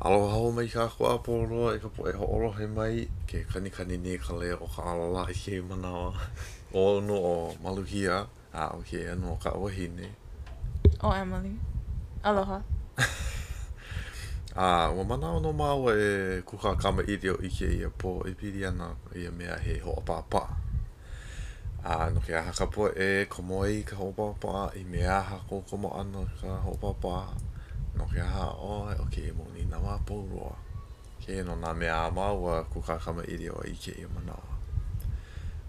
Aloha hou mai kākou a pau loa i ka poʻe hoʻolohe mai ke kanikani nei ka leo o ka ʻalalā i kēia manawa ʻo au nō ʻo Maluhia a ʻo kēia nō kaʻu wahine. ʻO Emily. Aloha. A ua manaʻo nō māua e kūkā kamaʻilio i kēia pō e pili ana ia mea he hoʻopaʻapaʻa. A no ke aha ka poʻe e komo ai i ka hoʻopaʻapaʻa, i mea aha kou komo ʻana i ka hoʻopaʻapaʻa, no ke aha ʻoe ʻo kēia mau nīnau a pau loa. Kēia nō nā mea a māua kūkā kamaʻilio i kēia manawa.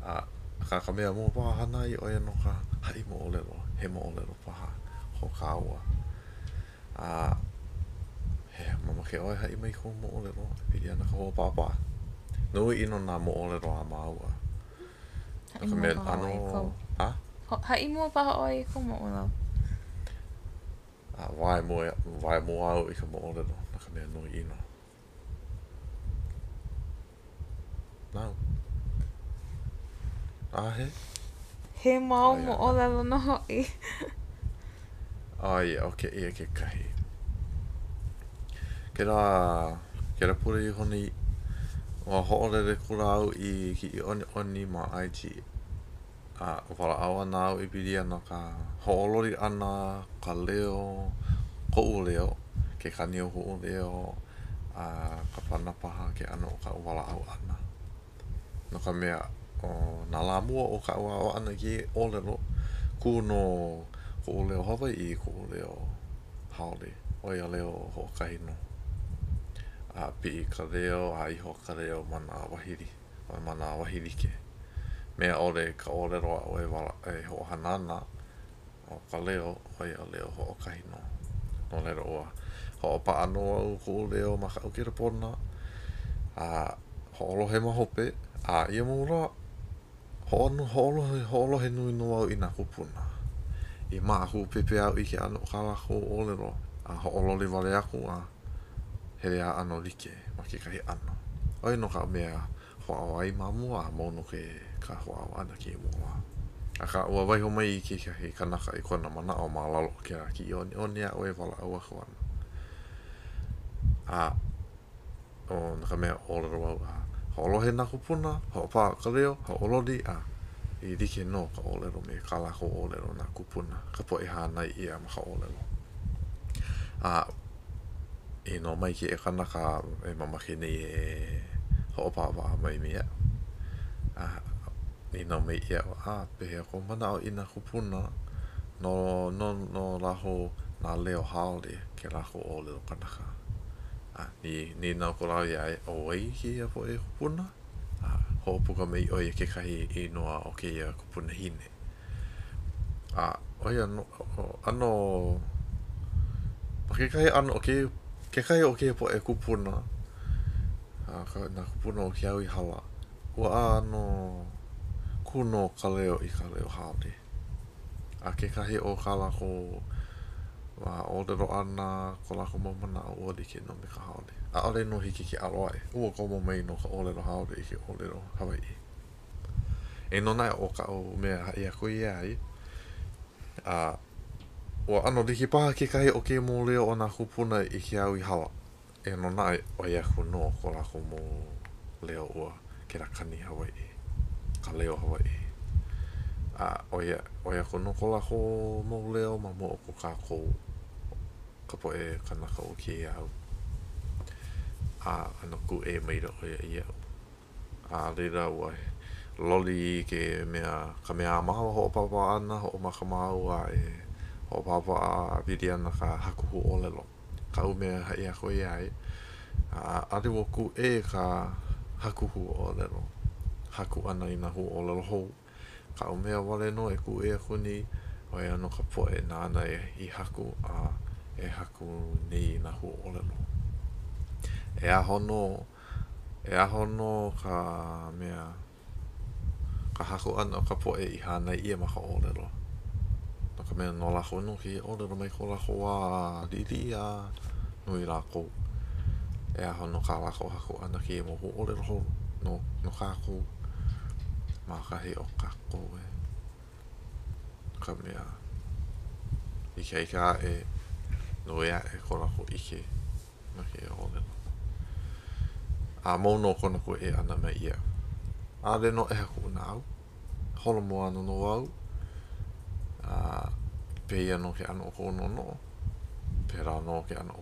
A akā ka mea mua paha hana ai ʻo ia nō ka haʻi moʻolelo, he moʻolelo paha ko kāua. A he mamake ʻoe haʻi mai kou moʻolelo e pili ana ka hoʻopaʻapaʻa nui ʻino nā moʻolelo a māua no ka mea ʻano a? Haʻi mua paha ʻoe i kou moʻolelo. A wae mua wae mua au i ka moʻolelo no ka mea nui ʻino. He mau moʻolelo nō hoʻi. ʻO ia, ʻo kēia kekahi. Kēlā, kēlā pule iho nei, ua hoʻolele akula au i kiʻiʻoniʻoni ma IG. A ua walaʻau ana au e pili ana ka hoʻololi ʻana, ka leo, koʻu leo, ke kani o koʻu leo, a ka pana paha ke ʻano o kaʻu walaʻau ʻana. No ka mea, ʻo nā lā mua o kaʻu aʻo ʻana i ka ʻōlelo, kū nō koʻu leo Hawaiʻi i koʻu leo haole, ʻo ia leo hoʻokahi nō. A piʻi ka leo a iho ka leo ma nā wahi li. ʻoe ma nā wahi like mea ʻole ka ʻōlelo aʻu e walaʻ e hoʻohana ana, ʻo ka leo, ʻo ia leo hoʻokahi nō. No laila ua hoʻopaʻa nō au koʻu leo ma kaʻu kelepona a hoʻolohe ma hope, a ia mau lā, hoʻonu hoʻolohe hoʻolohe nui nō au i nā kūpuna. I maʻa kuʻu pepeiao i ke ʻano o kā lākou ʻōlelo a hoʻololi wale aku a hele a ʻano like ma kekahi ʻano. ʻO ia nō ka mea hoʻāʻo ai ma mua a mau nō ka hoʻāʻo ʻana kēia mau lā. Akā, ua waiho mai i kekahi kanaka i kona manaʻo ma lalo o kēlā kiʻiʻoniʻoni aʻu e walaʻau aku ana. A, ʻo, no ka mea, ʻōlelo au, a, hoʻolohe nā kūpuna, hoʻopaʻa ka leo, hoʻololi, a, i like nō ka ʻōlelo me kā lākou ʻōlelo nā kūpuna, ka poʻe hānai ʻia ma ka ʻōlelo. A nīnau mai kēia kanaka e mamake nei e hoʻopaʻapaʻa mai me aʻu, a nīnau mai ʻo ia iaʻu, a pehea kou manaʻo i nā kūpuna no no no lākou nā leo haole ke lākou ʻōlelo kanaka? A nīnau akula au iā ia, ʻO wai kēia poʻe kūpuna? a hoʻopuka mai ʻo ia i kekahi inoa o kēia kupunahine. A ʻo ia nō ka ʻano, ma kekahi ʻano o kēia, kekahi o kēia poʻe kūpuna, a ka, nā kūpuna o ke au i hala, ua ʻano kū nō ka leo i ka leo haole. A kekahi o kā lākou wā ʻōlelo ʻana, ko lākou mau manaʻo, ua like nō me ka haole. ʻAʻole nō hiki ke ʻalo aʻe, ua komo mai nō ka ʻōlelo haole i ke ʻōlelo Hawaiʻi. Eia nō naʻe ʻo kaʻu mea haʻi aku iā ia, a ua ʻano like paha kekahi o kēia mau leo o nā kūpuna i ke au i hala. Eia nō naʻe ʻoi aku nō ko lākou mau leo ua kēlā kani Hawaiʻi, ka leo Hawaiʻi. A ʻo ia, ʻoi aku nō ko lākou mau leo ma mua o ko kākou, ka poʻe kānaka o kēia au. A ʻano kūʻē maila ʻo ia iaʻu. a laila ua loli ke mea ka mea a māua hoʻopaʻapaʻa ʻana, hoʻomaka māua e hoʻopaʻapaʻa pili ana ka haku huaʻōlelo. Kaʻu mea haʻi aku iā ia, a ʻaʻole au kūʻē ka haku huaʻōlelo, haku ʻana i nā huaʻōlelo hou. Kaʻu mea wale nō e kūʻē aku nei, ʻo ia nō ka poʻe nāna i haku a e haku nei i nā huaʻōlelo. E aho nō, e aho nō ka mea, ka haku ʻana o ka poʻe i hānai ʻia ma ka ʻōlelo, no ka mea, no lākou nō kēia ʻōlelo mai ko lākou wā liʻiliʻi a nui lākou. E aho nō kā lākou haku ʻana kēia mau huaʻōlelo hou no kākou. ma kahi o kākou e ka mea ikaika aʻe nui aʻe ko lākou ʻike ma kēia ʻōlelo. A mau nō kona kūʻē ʻana mai iaʻu. ʻAʻole nō ʻeha kuʻu naʻau, holomua ana nō au, a pēia nō ke ʻano o koʻu noʻonoʻo, pēlā nō ke ʻano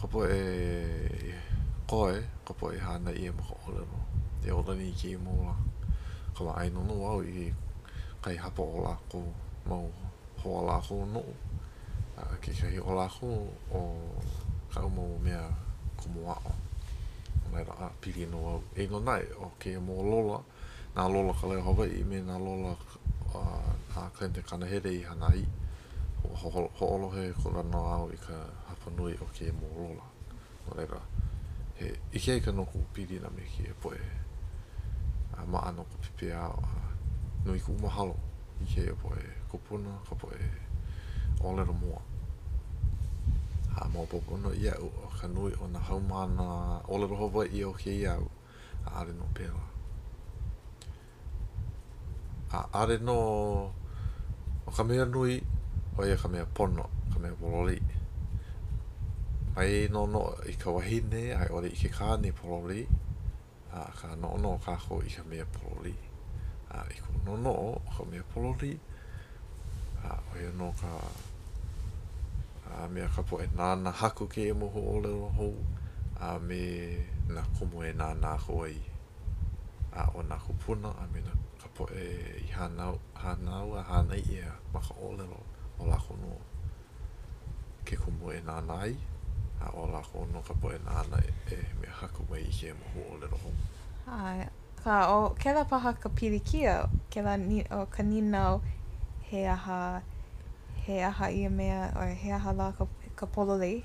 ka poʻe i koe, ka poʻe i hānai ʻia ma ka ʻōlelo e ola nei i kēia mau lā. Kamaʻāina nō au i kahi hapa o lākou mau hoa lākou noʻu a kekahi o lākou ʻo kaʻu mau mea kumu aʻo. No laila, pili nō au. Eia nō naʻe, ʻo kēia mau lola nā lola Ka Leo Hawaiʻi me nā lola a Clinton Kanahele i hana ai, ua hoʻolohe ʻokoʻa nō au i ka hapanui o kēia mau lola. No laila, he ikaika nō kuʻu pilina me kēia poʻe a maʻa nō ka pepeiao, nui kuʻu mahalo i kēia poʻe kūpuna, ka poʻe ʻōlelo mua. A maopopo nō iaʻu ʻo ka nui o nā haumāna ʻōlelo Hawaiʻi o kēia au. ʻAʻole nō pēlā. ʻAʻole nō ʻo ka mea nui, ʻo ia ka mea pono, ka mea pololī. Mai noʻonoʻo i ka wahine a i ʻole i ke kāne pololī, akā noʻonoʻo kākou i ka mea pololī. A i koʻu noʻonoʻo ʻo ka mea pololī, a ʻo ia nō ka mea ka poʻe nāna e haku kēia mau huaʻōlelo hou a me nā kumu e nānā aku ai a ʻo nā kūpuna a me nā ka poʻe i hānau hānau a hānai ʻia ma ka ʻōlelo, ʻo lākou nō ke kumu e nānā ai a ʻo lākou nō ka poʻe nāna e mea haku mai i kēia mau huaʻōlelo hou. Akā, ʻo kēlā paha ka pilikia, kēlā ʻo ka nīnau, he aha, he aha ia mea, a he aha lā ka pololei?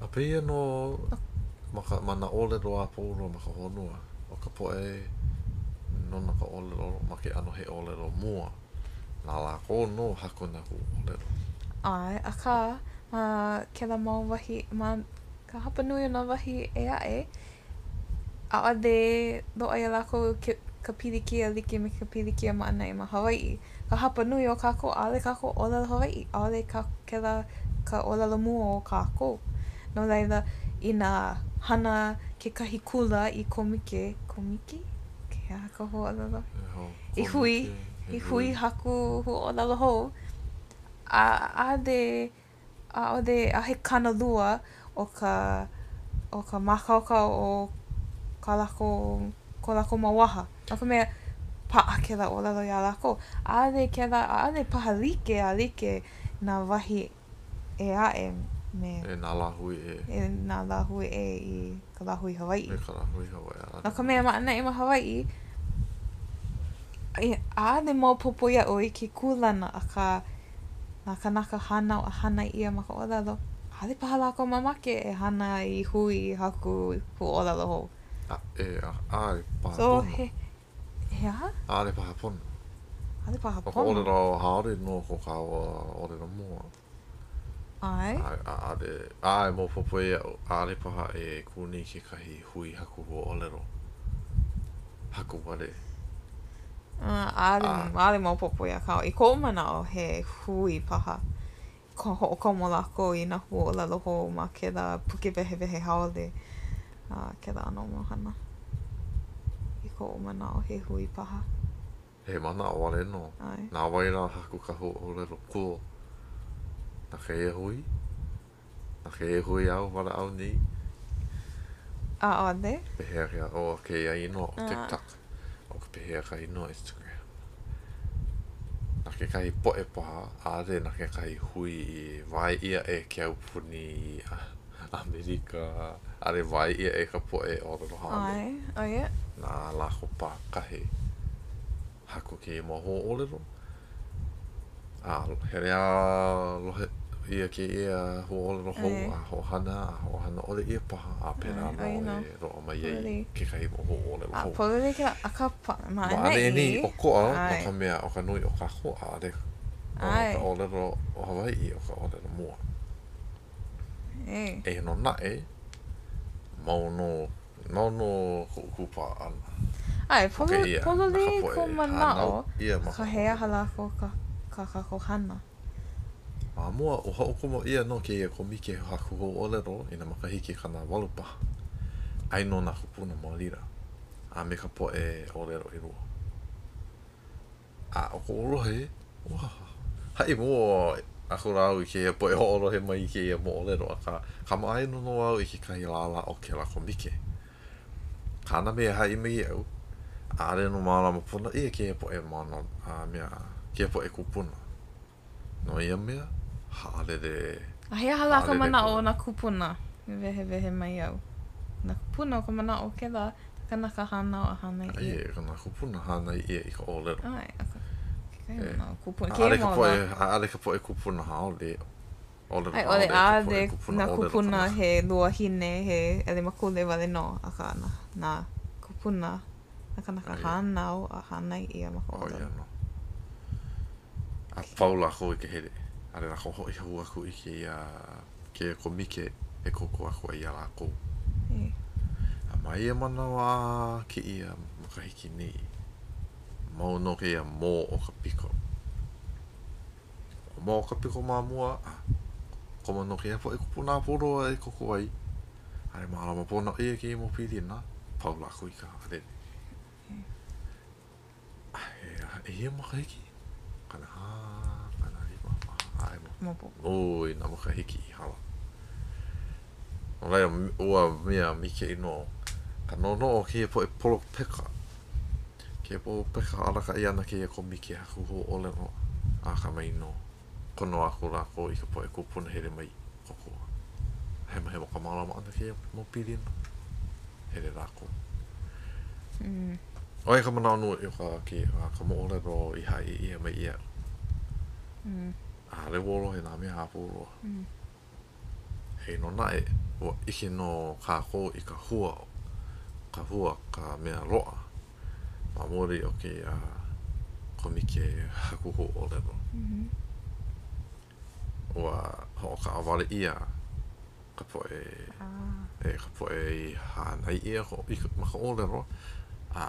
A pēlā nō ma ka, ma nā ʻōlelo a pau loa ma ka honua, ʻo ka poʻe nona ka ʻōlelo ma ke ʻano he ʻōlelo mua, na lākou nō e haku nā huaʻōlelo. ʻAe, akā, ma kēlā mau wahi, ma ka hapanui o nā wahi ʻē aʻe, ʻAʻole loaʻa iā lākou ke ka pilikia like me ka pilikia ma ʻaneʻi ma Hawaiʻi. Ka hapanui o kākou, ʻaʻole kākou ʻōlelo Hawaiʻi, ʻaʻole kā kēlā ka ʻōlelo mua o kākou. No laila, inā hana kekahi kula i kōmike, kōmiki? He aha ka huaʻōlelo? I hui, i hui haku huaʻōlelo hou, a ʻaʻole ʻAʻole, ʻaʻohe kānalua o ka o ka mākaukau o kā lākou ko lākou mau waha, no ka mea, paʻa kēlā ʻōlelo iā lākou. ʻAʻole kēlā, ʻaʻole paha like a like nā wahi ʻē aʻe me. E nā lāhui ʻē. E nā lāhui ʻē i ka lāhui Hawaiʻi. Me ka lāhui Hawaiʻi a. No ka mea, ma ʻaneʻi ma Hawaiʻi, ʻaʻole maopopo iaʻu i ke kūlana, akā. nā kānaka hānau a hānai ʻia ma ka ʻōlelo, ʻaʻole paha lākou mamake e hana i hui haku huaʻōlelo hou. ʻAe, ʻaʻole paha pono. So, he, he aha? ʻAʻole paha pono. ʻAʻole paha pono. ʻO ka ʻōlelo haole nō ko kāua ʻōlelo mua. ʻAe. ʻAe, ʻaʻole, ʻae, maopopo iaʻu, ʻaʻole paha e kū nei kekahi Hui Haku Huaʻōlelo Haku Wale. ʻAʻole maopopo iā kāua. I koʻu manaʻo, he hui paha ka hoʻokomo lākou i nā huaʻōlelo hou ma kēlā puke wehewehe haole a kēlā ʻano mau hana. I koʻu manaʻo, he hui paha. He manaʻo wale nō na wai lā haku ka huaʻōlelo kuo na kēia hui, Na kēia hui āu walaʻau nei? ʻAʻole. Pehea ke aʻo o kēia inoa ʻo TikTok? ʻO ka pehea ka inoa Instagram? Na kekahi poʻe paha, ʻaʻole na kekahi hui i wae ʻia e ke aupuni ʻAmelika, ʻaʻole wae ʻia e ka poʻe ʻōlelo haole. ʻAe, ʻo ia. Na lākou pākahi. Haku kēia mau huaʻōlelo, a hele a lohe ʻia kēia huaʻōlelo hou a hoʻohana a hoʻohana ʻole ʻia paha, a pēlā nō e loaʻa mai ai kekahi mau huaʻōlelo hou. Ma ʻaneʻi ʻokoʻa, no ka mea, ʻo ka nui o kākou ʻaʻole ʻo ka ʻōlelo o Hawaiʻi ʻo ka ʻōlelo mua. Eia nō naʻe, mau nō. Mau nō koʻu kūpaʻa ʻana. ʻAe, pololei kou manaʻo, akā he aha lā kou, kā kākou hana? Ma mua, ua hoʻokumu ʻia nō kēia kōmike haku huaʻōlelo i nā makahiki kanawalu paha, aia nō nā kūpuna ma laila a me ka poʻe ʻōlelo ʻelua. A ʻo koʻu lohe, ua haʻi mua akula au i kēia poʻe hoʻolohe mai i kēia moʻolelo, akā, kamaʻāina nō au i kekahi lālā o kēlā kōmike. Kāna mea e haʻi mai iaʻu, ʻaʻole nō mālama pono ʻia kēia poʻe māna a mea, kēia poʻe kūpuna. No ia mea, haʻalele e. A he aha lā ka manaʻo o nā kūpuna? E wehewehe mai au. Nā kūpuna, ʻo ka manaʻo o kēlā kanaka hānau a hānai ʻia. ʻAe, ʻo nā kūpuna hānai ʻia i ka ʻōlelo. ʻAe, akā, kekahi manaʻo kūpuna, kēia mau lā. ʻAʻole ka poʻe kūpuna haole. a i ʻole ʻaʻole nā kūpuna he luahine, he ʻelemakule wale nō, akā, nā kūpuna, nā kānaka hānau a hānai ʻia ma ka ʻōlelo. ʻO ia nō. A pau lākou i ka hele, ʻaʻole lākou hoʻi hou aku i kēia kēia kōmike e kōkua aku ai iā lākou. E. A mai ia manawa a kēia makahiki nei, mau nō kēia mō o ka piko. Ma ʻō ka piko ma mua a komo nō kēia poʻe kupuna pau loa e kōkua ai, ʻaʻole mālama pono ʻia kēia mau pilina, pau lākou i ka haʻalele. A he aha ʻehia makahiki? Kanahā, kanalima, paha, ʻaʻole maopopo, nui nā makahiki i hala. No laila, ua mea maikaʻi nō ka noʻonoʻo o kēia poʻe polopeka, Kēia polopeka alakaʻi ana kēia kōmike haku huaʻōlelo akamai nō kono aku lākou i ka poʻe kūpuna hele mai kōkua. Hemahema ka mālama ʻana i kēia mau pilina, hele lākou. ʻO ia ka manaʻo nui o ka ke a ka moʻolelo i haʻi ʻia mai iaʻu. ʻAʻole wau lohe nā mea a pau loa. Eia nō naʻe, ua ʻike nō kākou i ka hua, ʻo ka hua ka mea loaʻa ma muli o kēia kōmike haku huaʻōlelo. Ua hoʻokaʻawale ʻia ka poʻe e ka poʻe i hānai ʻia ma ka ʻōlelo a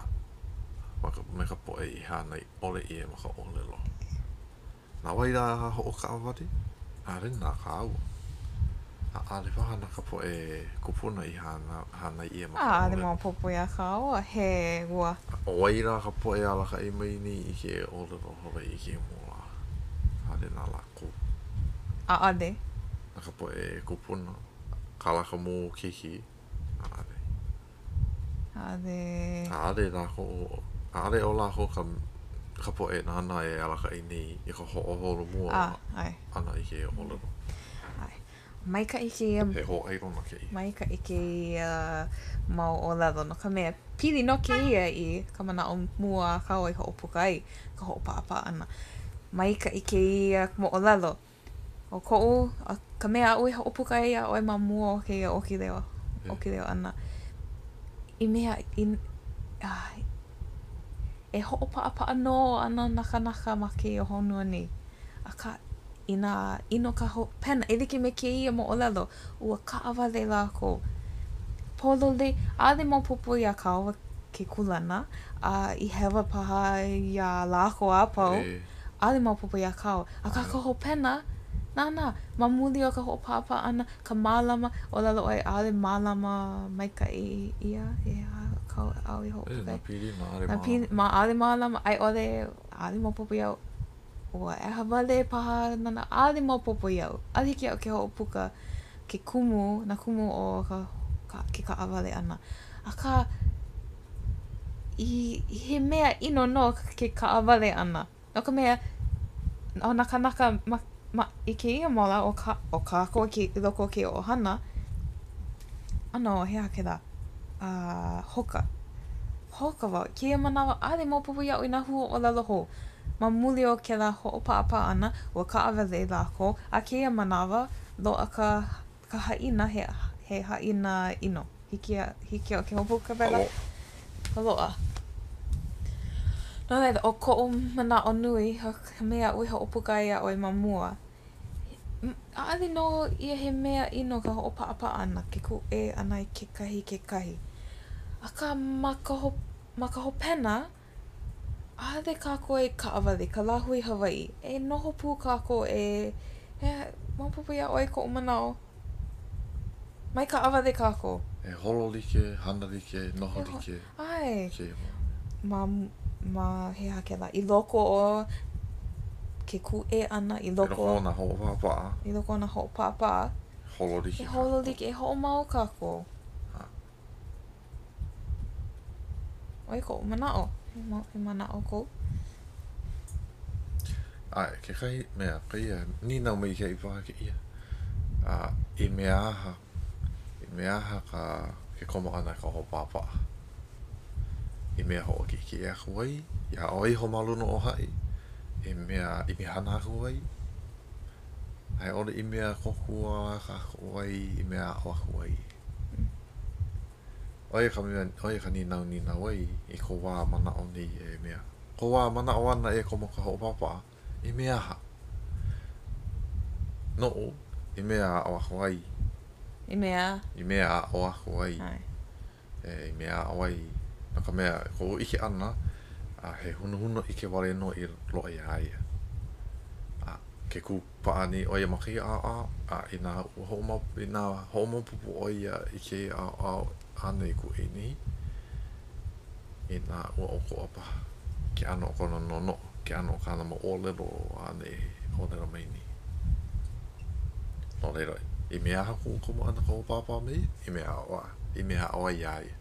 me ka poʻe i hānai ʻole ʻia ma ka ʻōlelo. Na wai lā hoʻokaʻawale? ʻAʻole na kāua. ʻAʻole paha na ka poʻe kupuna i hānai ʻia ma ka ʻōlelo. ʻAʻole maopopo iā kāua he ua. ʻO wai lā ka poʻe alakaʻi mai nei i kēia ʻōlelo Hawaiʻi kēia mau lā? ʻAʻole na lākou. ʻAʻole. Na ka poʻe kupuna. Kā lākou mau keiki. ʻAʻole. ʻAʻole. ʻAʻole lākou, ʻaʻole ʻo lākou ka, ka poʻe nāna e alakaʻi nei i ka hoʻoholomua A, ʻae. ʻana i kēia ʻōlelo. ʻAe. Maikaʻi kēia. He hōʻailona kēia. Maikaʻi kēia mau ʻōlelo, no ka mea, pili nō kēia i ka manaʻo mua a kāua i hoʻopuka ai ka hoʻopaʻapaʻa ʻana. Maikaʻi kēia moʻolelo. ʻO koʻu, ʻo ka mea aʻu e hoʻopuka ai iā ʻoe ma mua o kēia ʻoki leo, ʻoki leo ʻana, i mea, i, ah, e hoʻopaʻapaʻa nō ana nā kānaka ma kēia honua nei. Akā, inā ʻino ka hopena, e like me kēia moʻolelo, ua kaʻawale lākou. Pololei, ʻaʻole maopopo iā kāua ke kūlana, a i hewa paha iā lākou a pau. ʻaʻole maopopo iā kāua, akā ka hopena, nānā, ma muli o ka hoʻopaʻapaʻa ʻana, ka mālama, ʻōlelo ʻoe, ʻaʻole mālama maikaʻi ʻia he aha kāu i hoʻopuka ai. Nā pilina ʻaʻole mālama. Nā pilina ʻaʻole mālama, a i ʻole, ʻaʻole maopopo iaʻu. Ua ʻeha wale paha nā naʻau, ʻaʻole maopopo iaʻu. ʻAʻole hiki iaʻu ke hoʻopuka ke kumu, nā kumu o ka, ke kaʻawale ʻana. Akā. he mea ʻino nō ke kaʻawale ʻana. No ka mea, ʻo nā kānaka i kēia mau lā, ʻo kākou i loko o ke ʻohana, ʻano he aha kēlā, hoka. Hoka wau. I kēia manawa, ʻaʻole maopopo iaʻu i nā hua ʻōlelo hou. Ma muli o kēlā hoʻopaʻapaʻa ʻana, ua kaʻawale lākou. A kēia manawa, loaʻa ka Ka haʻina he haʻina ʻino. Hiki iā hiki iā ʻoe ke hopu ka wela ka loaʻa. No laila, ʻo koʻu manaʻo nui, ka mea aʻu i hoʻopuka ai iā ʻoe ma mua, ʻaʻole nō ia he mea ʻino ka hoʻopaʻapaʻa ʻana, ke kūʻē ʻana i kekahi i kekahi. Akā, ma ka ma ka hopena, ʻaʻole kākou e kaʻawale ka lāhui Hawaiʻi, e noho pū kākou e he aha, maopopo iā ʻoe koʻu manaʻo, mai kaʻawale kākou. E holo like, hana like, noho like, kēia mau mea. Ma, ma he aha kēlā, i loko o ke kūʻē ʻana, i loko. I loko o nā hoʻopaʻapaʻa. I loko o nā hoʻopaʻapaʻa. E holo like kākou. E holo like, e hoʻomau kākou. ʻO ia koʻu manaʻo, he mau he manaʻo kou? ʻAe, kekahi mea kēia nīnau maikaʻi paha kēia. A i mea aha, i mea aha ka ke komo ʻana ka hoʻopaʻapaʻa? I mea hoʻokiʻekiʻe aku ai iā ʻoe iho ma luna o haʻi, i mea ʻimi hana aku ai, a i ʻole i mea kōkua kākoʻo ai i mea aʻo aku ai. ʻO ia ka mea, ʻo ia ka nīnau nīnau ai i ko wā manaʻo nei e mea. Ko wā manaʻo ʻana e komo ka hoʻopaʻapaʻa, i mea aha? Noʻu, i mea aʻo aku ai. I mea? I mea aʻo aku ai. ʻAe. E, i mea aʻo ai. No ka mea, koʻu ʻike ʻana, a he hunahuna ʻike wale nō i loaʻa iā ia. A ke kū. paʻa nei ʻo ia ma kēia ʻaoʻao, a inā ua hoʻomaopopo, inā hoʻomaopopo ʻo ia i kēia ʻaoʻao āna e kūʻē nei, inā ua ʻokoʻa paha ke ʻano o kona noʻonoʻo, ke ʻano o kāna mau ʻōlelo āna e ʻōlelo mai nei. No laila, i mea aha kuʻu komo ʻana ka hoʻopāpā me ia? I mea aʻo a, i mea aʻo ai iā ia,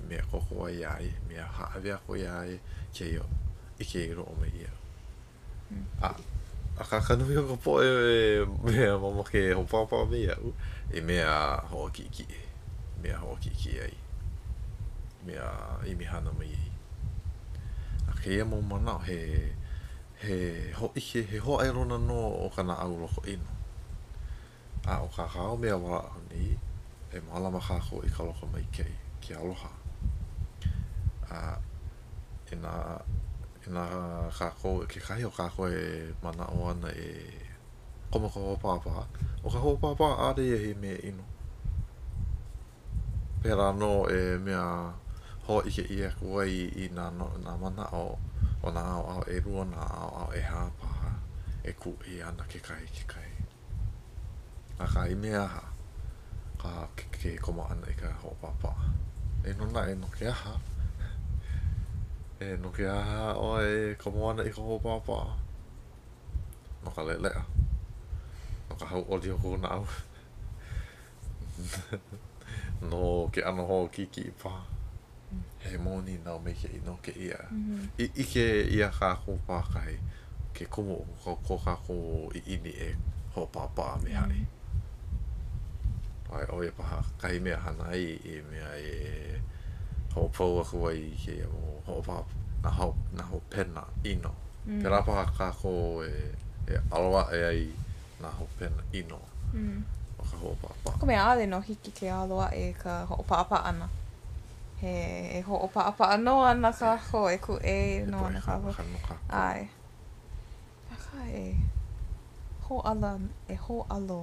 i mea kōkua ai iā ia, i mea hāʻawi aku ai iā ia ke io ʻike i loaʻa mai ia. a. Akā ka nui o ka poʻe mea mamake e hoʻopāpā me iaʻu i mea hoʻokiʻekiʻe, i mea hoʻokiʻekiʻe ai, i mea ʻimi hana mai ai. A kēia mau manaʻo he he hōʻike, he hōʻailona nō o ka naʻau lokoʻino. A ʻo kā kāua mea e walaʻau nei, e mālama kākou i ka lokomaikaʻi, ke aloha. A inā inā kākou, kekahi o kākou e manaʻo ana e komo i ka hoʻopaʻapaʻa, ʻo ka hoʻopaʻapaʻa ʻaʻole ia he mea ʻino. Pēlā nō e mea hōʻike ʻia aku ai i nā nā manaʻo o nā ʻaoʻao ʻelua, nā ʻaoʻao ʻehā paha e kūʻē ana kekahi i kekahi. Akā, i mea aha ka ke komo ʻana i ka hoʻopaʻapaʻa? E noʻonoʻo aʻe no ke aha, e no ke aha ʻoe e komo ana i ka hoʻopaʻapaʻa? No ka leʻaleʻa, no ka hauʻoli o kou naʻau. No ke ʻano hoʻokiʻekiʻe paha, he mau nīnau maikaʻi nō kēia, i ʻike ʻia kākou pākahi ke kumu o ko kākou ʻiʻini e hoʻopaʻapaʻa me haʻi. A ʻo ia paha kekahi mea hana ai i mea e hoʻopau aku ai i kēia mau hopena, nā hopena ʻino. Pēlā paha kākou e ʻalo aʻe ai nā hopena ʻino o ka hoʻopaʻapaʻa. ʻO ka mea, ʻaʻole nō hiki ke ʻalo aʻe ka hoʻopaʻapaʻa ʻana. He e hoʻopaʻapaʻa nō ana kākou, e kūʻē nō ana kākou. ʻAe. Akā e hōʻala, e hōʻalo,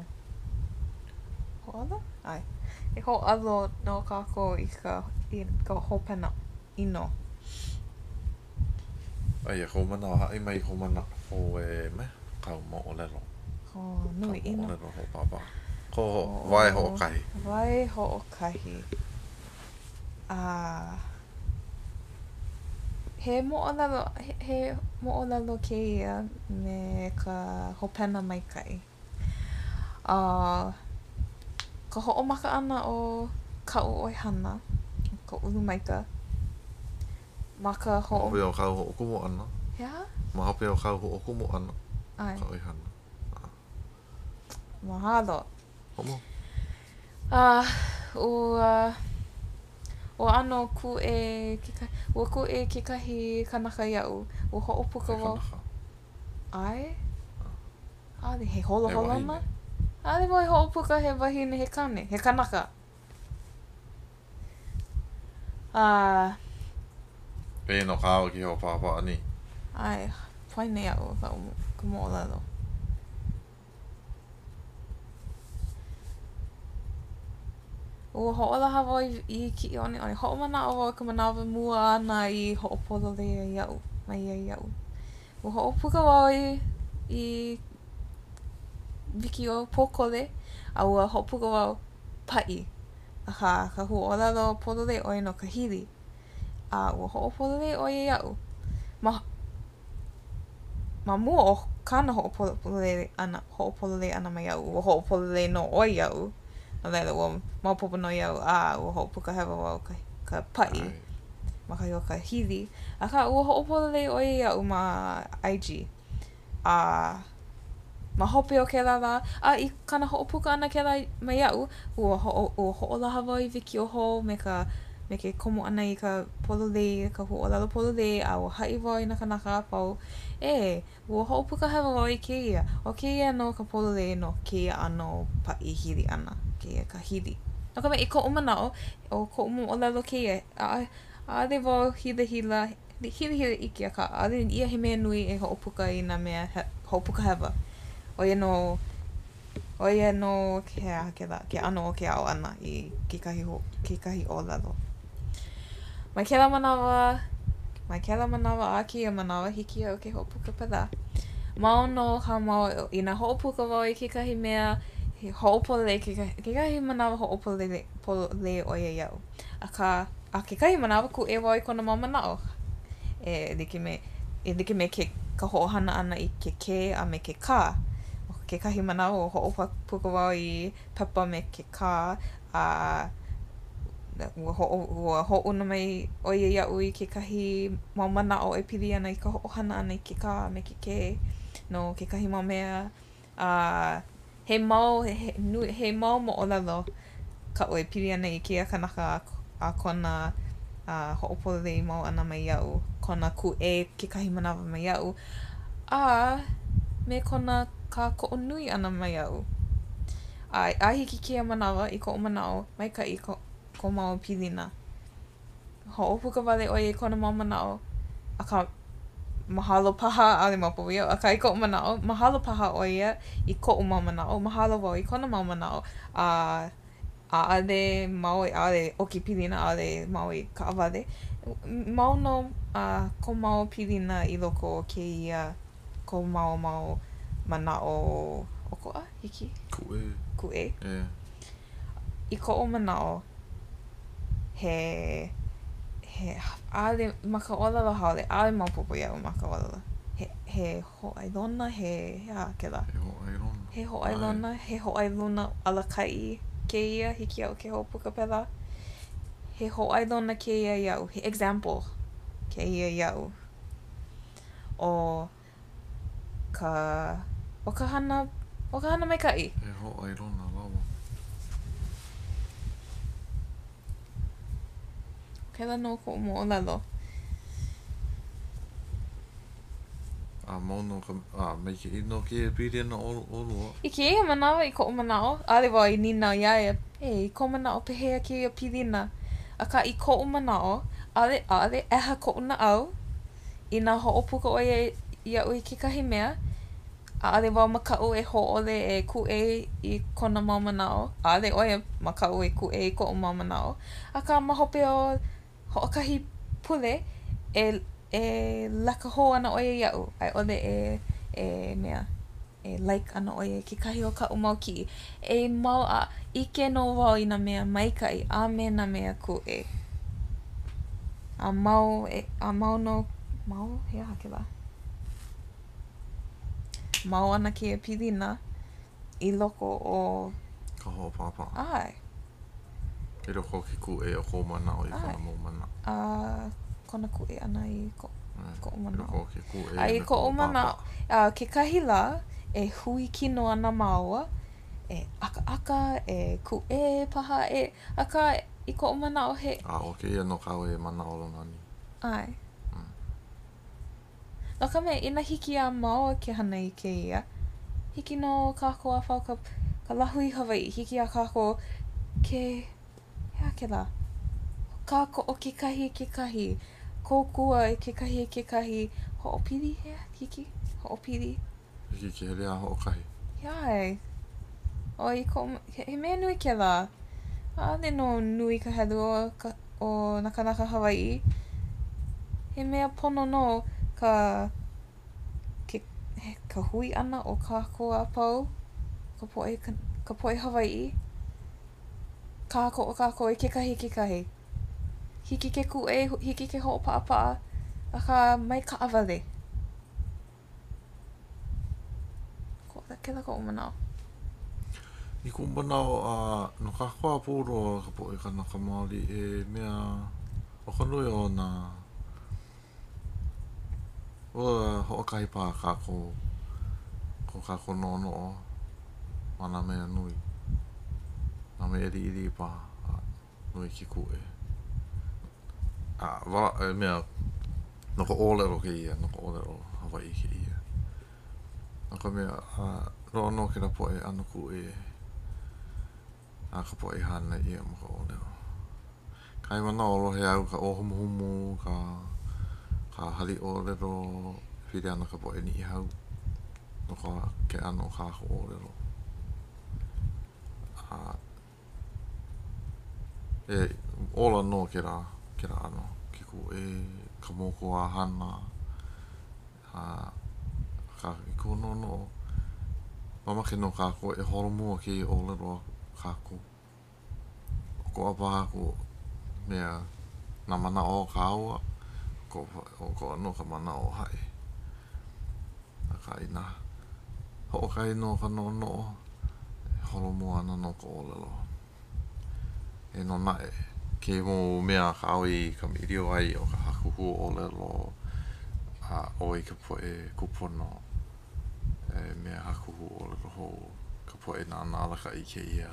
hōʻalo? ʻAe. E hōʻalo nō kākou i ka, i ka hopena ʻino. He aha kou manaʻo haʻi mai kou manaʻo e me kāu moʻolelo. Nui ʻino. Kāu moʻolelo hoʻopaʻapaʻa. Koho, wae hoʻokahi. Wae hoʻokahi. A he moʻolelo, he moʻolelo kēia me ka hopena maikaʻi. A ka hoʻomaka ʻana o kaʻu ʻoihana, Kaulumaika, ma ka hoʻo-. Ma hope o kāu hoʻokumu ʻana. He aha? Ma hope o kāu hoʻokumu ʻana i kāu ʻoihana. Mahalo. Hoʻomau. A ua ua ʻano kūʻē kekahi, ua kūʻē kekahi kanaka iaʻu, ua hoʻopuka wau. He kanaka? ʻAe. ʻAʻole, he holoholona? ʻAʻole wau e hoʻopuka he wahine, he kāne, he kanaka. A. Pēlā nō kāua ke hoʻopaʻapaʻa nei. ʻAe, poina iaʻu ka moʻolelo. Ua hoʻolaha wau i kiʻiʻoniʻoni. Hoʻomanaʻo wau i ka manawa mua āna i hoʻopololei ai iaʻu, mai iaʻu. Ua hoʻopuka wau i i wikiō pōkole a ua hoʻopuka wau paʻi. Akā, ka huaʻōlelo pololei ʻo ia nō ka hili. a ua hoʻopololei ʻo ia iaʻu ma ma mua o kāna hoʻopololei ʻana hoʻopololei ʻana mai iaʻu, ua hoʻopololei nō ʻoe iaʻu, no laila, ua maopopo nō iaʻu a ua hoʻopuka hewa wau ka ka paʻi ma kahi o ka hili, akā ua hoʻopololei ʻo ia iaʻu ma IG. a ma hope o kēlā lā, a i kāna hoʻopuka ʻana kēlā mai iaʻu, ua ua hoʻolaha wau i wikiō hou me ka me ke komo ʻana i ka pololei, ka huaʻōlelo pololei, a ua haʻi wau i nā kānaka a pau, ʻē, ua hoʻopuka hewa wau i kēia, ʻo kēia nō ka pololei no kēia ʻano paʻi hili ʻana, kēia ka hili. No ka mea, i koʻu manaʻo, ʻo koʻu moʻolelo kēia, ʻaʻole wau hilahila Hilahila iki akā, ʻaʻole ia he mea nui e hoʻopuka i nā mea hoʻopuka hewa, ʻo ia nō ʻo ia nō he aha kēlā, ke ʻano o ke aʻo ʻana i kekahi kekahi ʻōlelo. Mai kēlā manawa, mai kēlā manawa a kēia manawa, hiki iaʻu ke hoʻopuka pēlā. Mau nō ka mau, inā hoʻopuka wau i kekahi mea, hoʻopololei kekahi manawa hoʻopololei ʻo ia iaʻu. Akā, a kekahi manawa, kūʻē wau i kona mau manaʻo, e like me, e like me ke, ka hoʻohana ʻana i ke kē a me ke kā. ʻO kekahi manawa, ua hoʻopuka wau i pepa me ke kā, a ua hoʻo, ua hoʻouna mai ʻo ia iaʻu i kekahi mau manaʻo e pili ana i ka hoʻohana ʻana i ke kā a me ke kē no kekahi mau mea A he mau he mau moʻolelo kaʻu e pili ana i kēia kanaka a kona hoʻopololei mau ʻana mai iaʻu, kona kūʻē kekahi manawa mai iaʻu, a me kona kākoʻo nui ʻana mai iaʻu. A hiki kēia manawa i koʻu manaʻo, maikaʻi ko māua pilina. hoʻopuka wale ʻo ia i kona mau manaʻo, akā, mahalo paha, ʻaʻole maopopo iaʻu, akā i koʻu manaʻo, mahalo paha ʻo ia i koʻu mau manaʻo, mahalo wau i kona mau manaʻo, a ʻaʻole māua i, ʻaʻole ʻoki pilina, ʻaʻole māua i kaʻawale, mau nō ko māua pilina i loko o kēia ko māua mau manaʻo ʻokoʻa, hiki? Kūʻē. Kūʻē. Ea. I koʻu manaʻo, he he ʻaʻole ma ka ʻōlelo haole, ʻaʻole maopopo iaʻu ma ka ʻōlelo. He he hōʻailona, he aha kēlā? He hōʻailona. He hōʻailona, he hōʻailona alakaʻi kēia, hiki iaʻu ke hoʻopuka pēlā. He hōʻailona kēia iaʻu, he example kēia iaʻu. ʻO. ka ʻo ka hana ʻo ka hana maikaʻi. He hōʻailona lawa. Pēlā nō koʻu moʻolelo. A mau nō ka a maikaʻi nō kēia pilina o ʻolua. I kēia manawa, i koʻu manaʻo, ʻaʻole wau i nīnau iā ia, e, i kou manaʻo pehea kēia pilina? Akā, i koʻu manaʻo, ʻaʻole, ʻaʻole ʻeha koʻu naʻau, Inā hoʻopuka ʻo ia iaʻu i kekahi mea, ʻaʻole wau makaʻu e hōʻole e kūʻē i kona mau manaʻo, ʻaʻole ʻo ia makaʻu e kūʻē i koʻu mau manaʻo. Akā, ma hope o hoʻokahi pule, e like hou ana ʻo ia iaʻu a i ʻole e mea. e like ana ʻo ia i kekahi o kaʻu mau kiʻi, e mau a ʻike nō wau i nā mea maikaʻi a me nā mea kūʻē. A mau, e, a mau nō, mau? He aha kēlā? Mau ana kēia pilina i loko o. Ka hoʻopāpā. ʻAe. i loko o ke kūʻē o kou manaʻo i kona mau manaʻo. ʻAe. A kona kūʻē ʻana i koʻu manaʻo. I loko o ke kūʻē me koʻu pāpā. A i koʻu manaʻo, a kekahi lā, e hui kino ana māua, e ʻakaʻaka, e kūʻē paha aʻe, akā, i koʻu manaʻo he. A ʻo kēia nō kāu e manaʻolana nei. ʻAe. No ka mea, inā hiki iā māua ke hana i kēia, hiki nō kākou a pau ka lāhui Hawaiʻi, hiki iā kākou ke, he aha kēlā? kākoʻo kekahi i kekahi, kōkua kekahi i kekahi, hoʻopili, he aha, hiki? hoʻopili. Hiki ke hele a hoʻokahi. ʻAe. ʻO i ko, he mea nui kēlā. ʻAʻole nō nui ka helu o ka, o nā kānaka Hawaiʻi. He mea pono nō ka, ke, ka hui ʻana o kākou a pau, ka poʻe, ka poʻe Hawaiʻi. Kākoʻo kākou kekahi i kekahi. Hiki ke kūʻē, hiki ke hoʻopaʻapaʻa, akā mai kaʻawale. I koʻu manaʻo, no kākou a pau loa ka poʻe Kanaka Maoli he mea ʻo ka nui o nā, ua hoʻokahi paha kākou ko kākou noʻonoʻo ma nā mea nui, nā mea liʻiliʻi paha. nui ke kūʻē. A wala e mea no ka ʻōlelo kēia, no ka ʻōlelo Hawaiʻi kēia. No ka mea, a loaʻa nō kēlā poʻe ʻano kūʻē a ka poʻe i hānai ʻia ma ka ʻōlelo. Kahi manawa lohe au ka ʻōhumuhumu, ka ka hali ʻōlelo e pili ana ka poʻe Niʻihau no ka ke ʻano o kākou ʻōlelo. A E ola nō kēlā kēlā ʻano ke kūʻē, ka mokuāhana, a akā i koʻu noʻonoʻo, mamake nō kākou e holomua kēia ʻōlelo a kākou. ʻOkoʻa paha ko, mea, nā manaʻo o kāua, ʻOkoʻa nō ka manaʻo o haʻi. Akā, inā hoʻokahi nō ka noʻonoʻo, e holo mua ana nō ka ʻōlelo. Eia nō naʻe kēia mau mea a kāua i kamaʻilio ai ʻo ka haku huaʻōlelo a ʻo wai ka poʻe kūpono e mea haku huaʻōlelo hou ka poʻe nāna alakaʻi kēia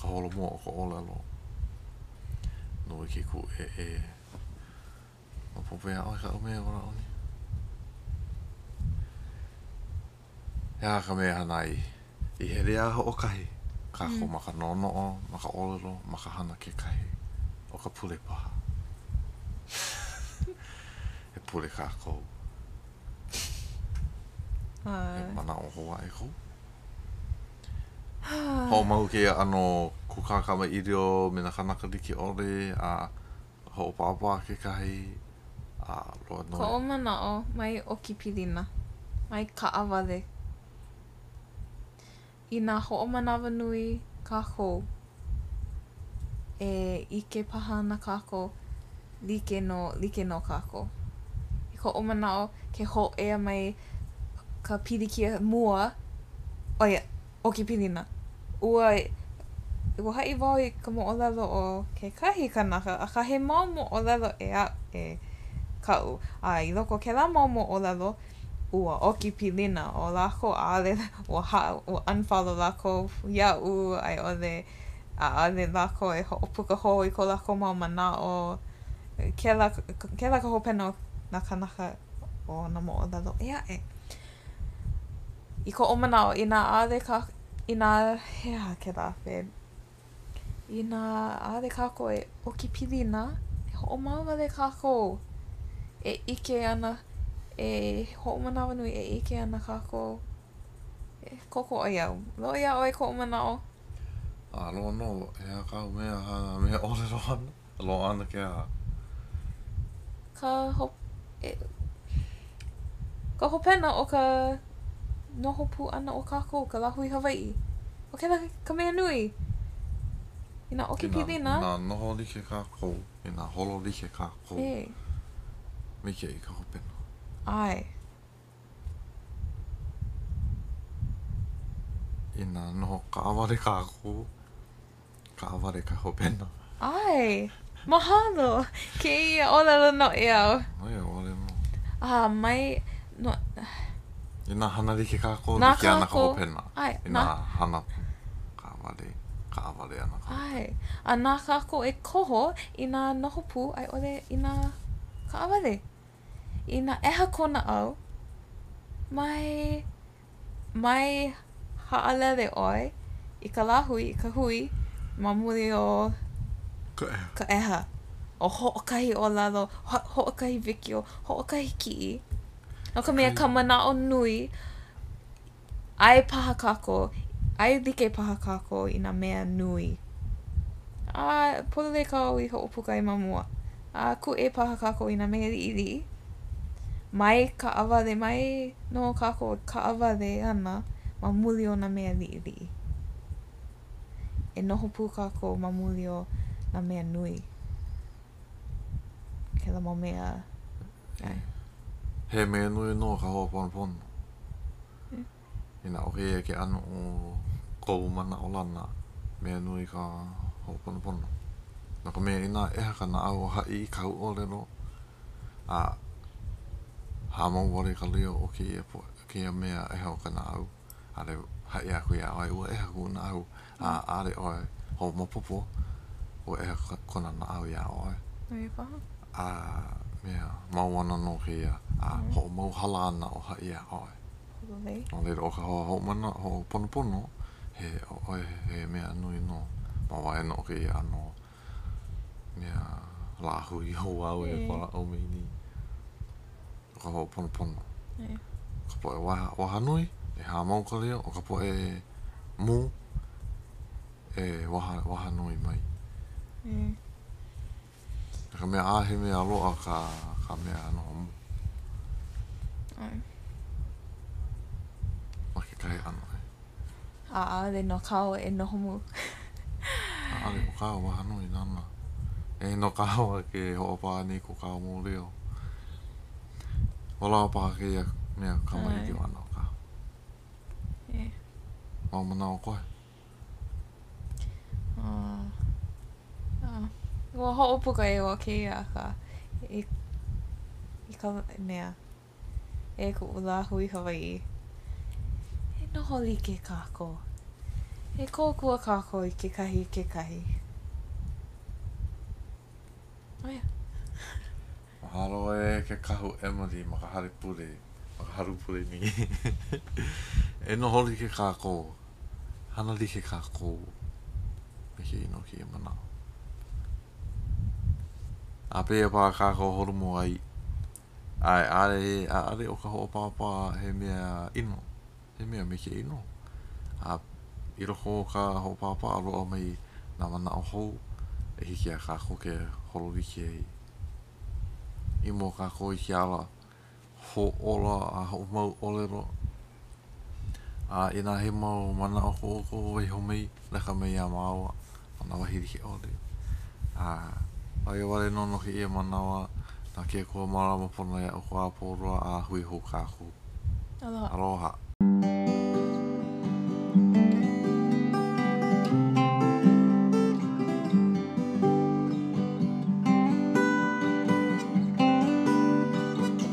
ka holomua o ka ʻōlelo nui ke kūʻēʻē. Maopopo iā ʻoe kaʻu mea walaʻau nei. He aha ka mea e hana ai, i hele a hoʻokahi kākou ma ka noʻonoʻo, ma ka ʻōlelo, ma ka hana kekahi, ʻo ka pule paha. E pule kākou. He manaʻo hou aʻe kou. Hoʻomau kēia ʻano kūkā kamaʻilio me nā kānaka like ʻole a Hoʻopāpā kekahi, aloha nō. Koʻu manaʻo mai ʻoki pilina, mai kaʻawale. Inā hoʻomanawanui kākou, e ʻike paha ana kākou, like nō, like nō kākou. I koʻu manaʻo, ke hōʻea mai ka pilikia i mua, ʻo ia. ʻoki pilina. Ua haʻi wau i ka moʻolelo o kekahi kanaka, akā he mau moʻolelo ʻē aʻe kaʻu, a i loko o kēlā mau moʻolelo, ua ʻoki pilina ʻo lākou, a i ʻole ua unfollow lākou iaʻu a i ʻole ʻaʻole lākou e hoʻopuka hou i ko lākou mau manaʻo. Kēlā ka hopena o nā kanaka o nā moʻolelo ʻē aʻe. I koʻu manaʻo, inā ʻaʻole kākou, inā, he aha kēlā phe, inā ʻaʻole kākou e ʻoki pilina, e hoʻomau wale kākou e ʻike ana, e hoʻomanawanui e ʻike ana kākou e kākoʻo iaʻu. Loaʻa iā ʻoe koʻu manaʻo? A loaʻa nō, he aha kāu mea, a mea ʻōlelo ana? loaʻa ana ke aha? Ka hop, ē. Ka hopena o ka noho pū ʻana o kākou, ka lāhui Hawaiʻi. ʻO kēlā ka mea nui. Inā ʻoki pilina. Inā noho like kākou, inā holo like kākou. E. Me kēia ka hopena. ʻAe. Inā noho kaʻawale kākou. Kaʻawale ka hopena. ʻAe. Mahalo. Kēia ʻōlelo noʻeau. ʻAe, ʻōlelo nō. A mai nō. Inā hana like kākou, like ana ka hopena. ʻAe. Inā hana kaʻawale, kaʻawale ana ka hopena. ʻAe. A na kākou e koho inā noho pū a i ʻole inā kaʻawale. Inā ʻeha kō naʻau, mai Mai haʻalele ʻoe i ka lāhui i ka hui ma muli o ka ʻeha o hoʻokahi ʻōlelo, hoʻokahi wikiō, hoʻokahi kiʻi, no ka mea, ka manaʻo nui, ʻae paha kākou, ʻae like paha kākou i nā mea nui. A pololei kāu i hoʻopuka ai ma mua. A kūʻē paha kākou i nā mea liʻiliʻi. Mai kaʻawale mai noho kākou a kaʻawale ana ma muli o nā mea liʻiliʻi. E noho pū kākou ma muli o nā mea nui. Kēlā mau mea. He mea nui nō ka hoʻoponopono. Inā ʻo kēia ke ʻano o kou manaʻolana, mea nui ka hoʻoponopono. No ka mea, inā ʻeha ka naʻau o haʻi i kāu ʻōlelo, a hāmau wale ka leo o kēia po, kēia mea ʻeha o ka naʻau, ʻaʻole haʻi aku iā ʻoe, ua ʻeha kuʻu naʻau. A ʻaʻole ʻoe hoʻomaopopo ua ʻeha kona naʻau iā ʻoe. ʻO ia paha? A mea mau ana nō kēia a hoʻomauhala ana ʻo haʻi iā ʻoe. Pololei. No laila ʻo ka hoa hoʻomana hoʻoponopono, he, ʻō, he mea nui nō ma waena o kēia ʻano Mea lāhui hou au e ko lāʻau me ʻili o ka hoʻoponopono. Ka poʻe waha nui, e hāmau ka leo, ʻo ka poʻe mū, e waha nui mai. No ka mea, ʻaʻohe mea loaʻa ka mea noho mū. Ma kekahi ʻano. ʻAʻole nō kāua e noho mū. ʻAʻole ko kāua waha nui ʻana. Eia nō kāua ke hoʻopaʻa nei ko kāua mau leo. Ua lawa paha kēia mea kamaʻilio ʻana o kāua. Mau manaʻo koe? A. Ua hoʻopuka ʻē wau kēia akā i ka mea. E kuʻu lāhui Hawaiʻi, e noho like kākou, e kōkua kākou i kekahi i kekahi. Aia. Mahalo e ke Kahu Emily ma ka hale pule, ma ka hale pule nei. E noho like kākou, hana like kākou, maikaʻi nō kēia manaʻo. A pēia paha kākou holomua ai. ʻAe, ʻaʻole, ʻaʻole ʻo ka hoʻopāpā he mea ʻino, he mea maikaʻi nō. A i loko o ka hoʻopāpā, loaʻa mai nā manaʻo hou e hiki iā kākou ke holo like ai. I mua kākou i ke ala hoʻōla a hoʻomau ʻōlelo, A inā he mau manaʻo ko ʻoukou waiho mai, leka mai iā māua, ma nā wahi like ʻole. A ʻo ia wale nō no kēia manawa, na ke Akua mālama pono iā ʻoukou a pau loa a hui hou kākou. Aloha. Aloha.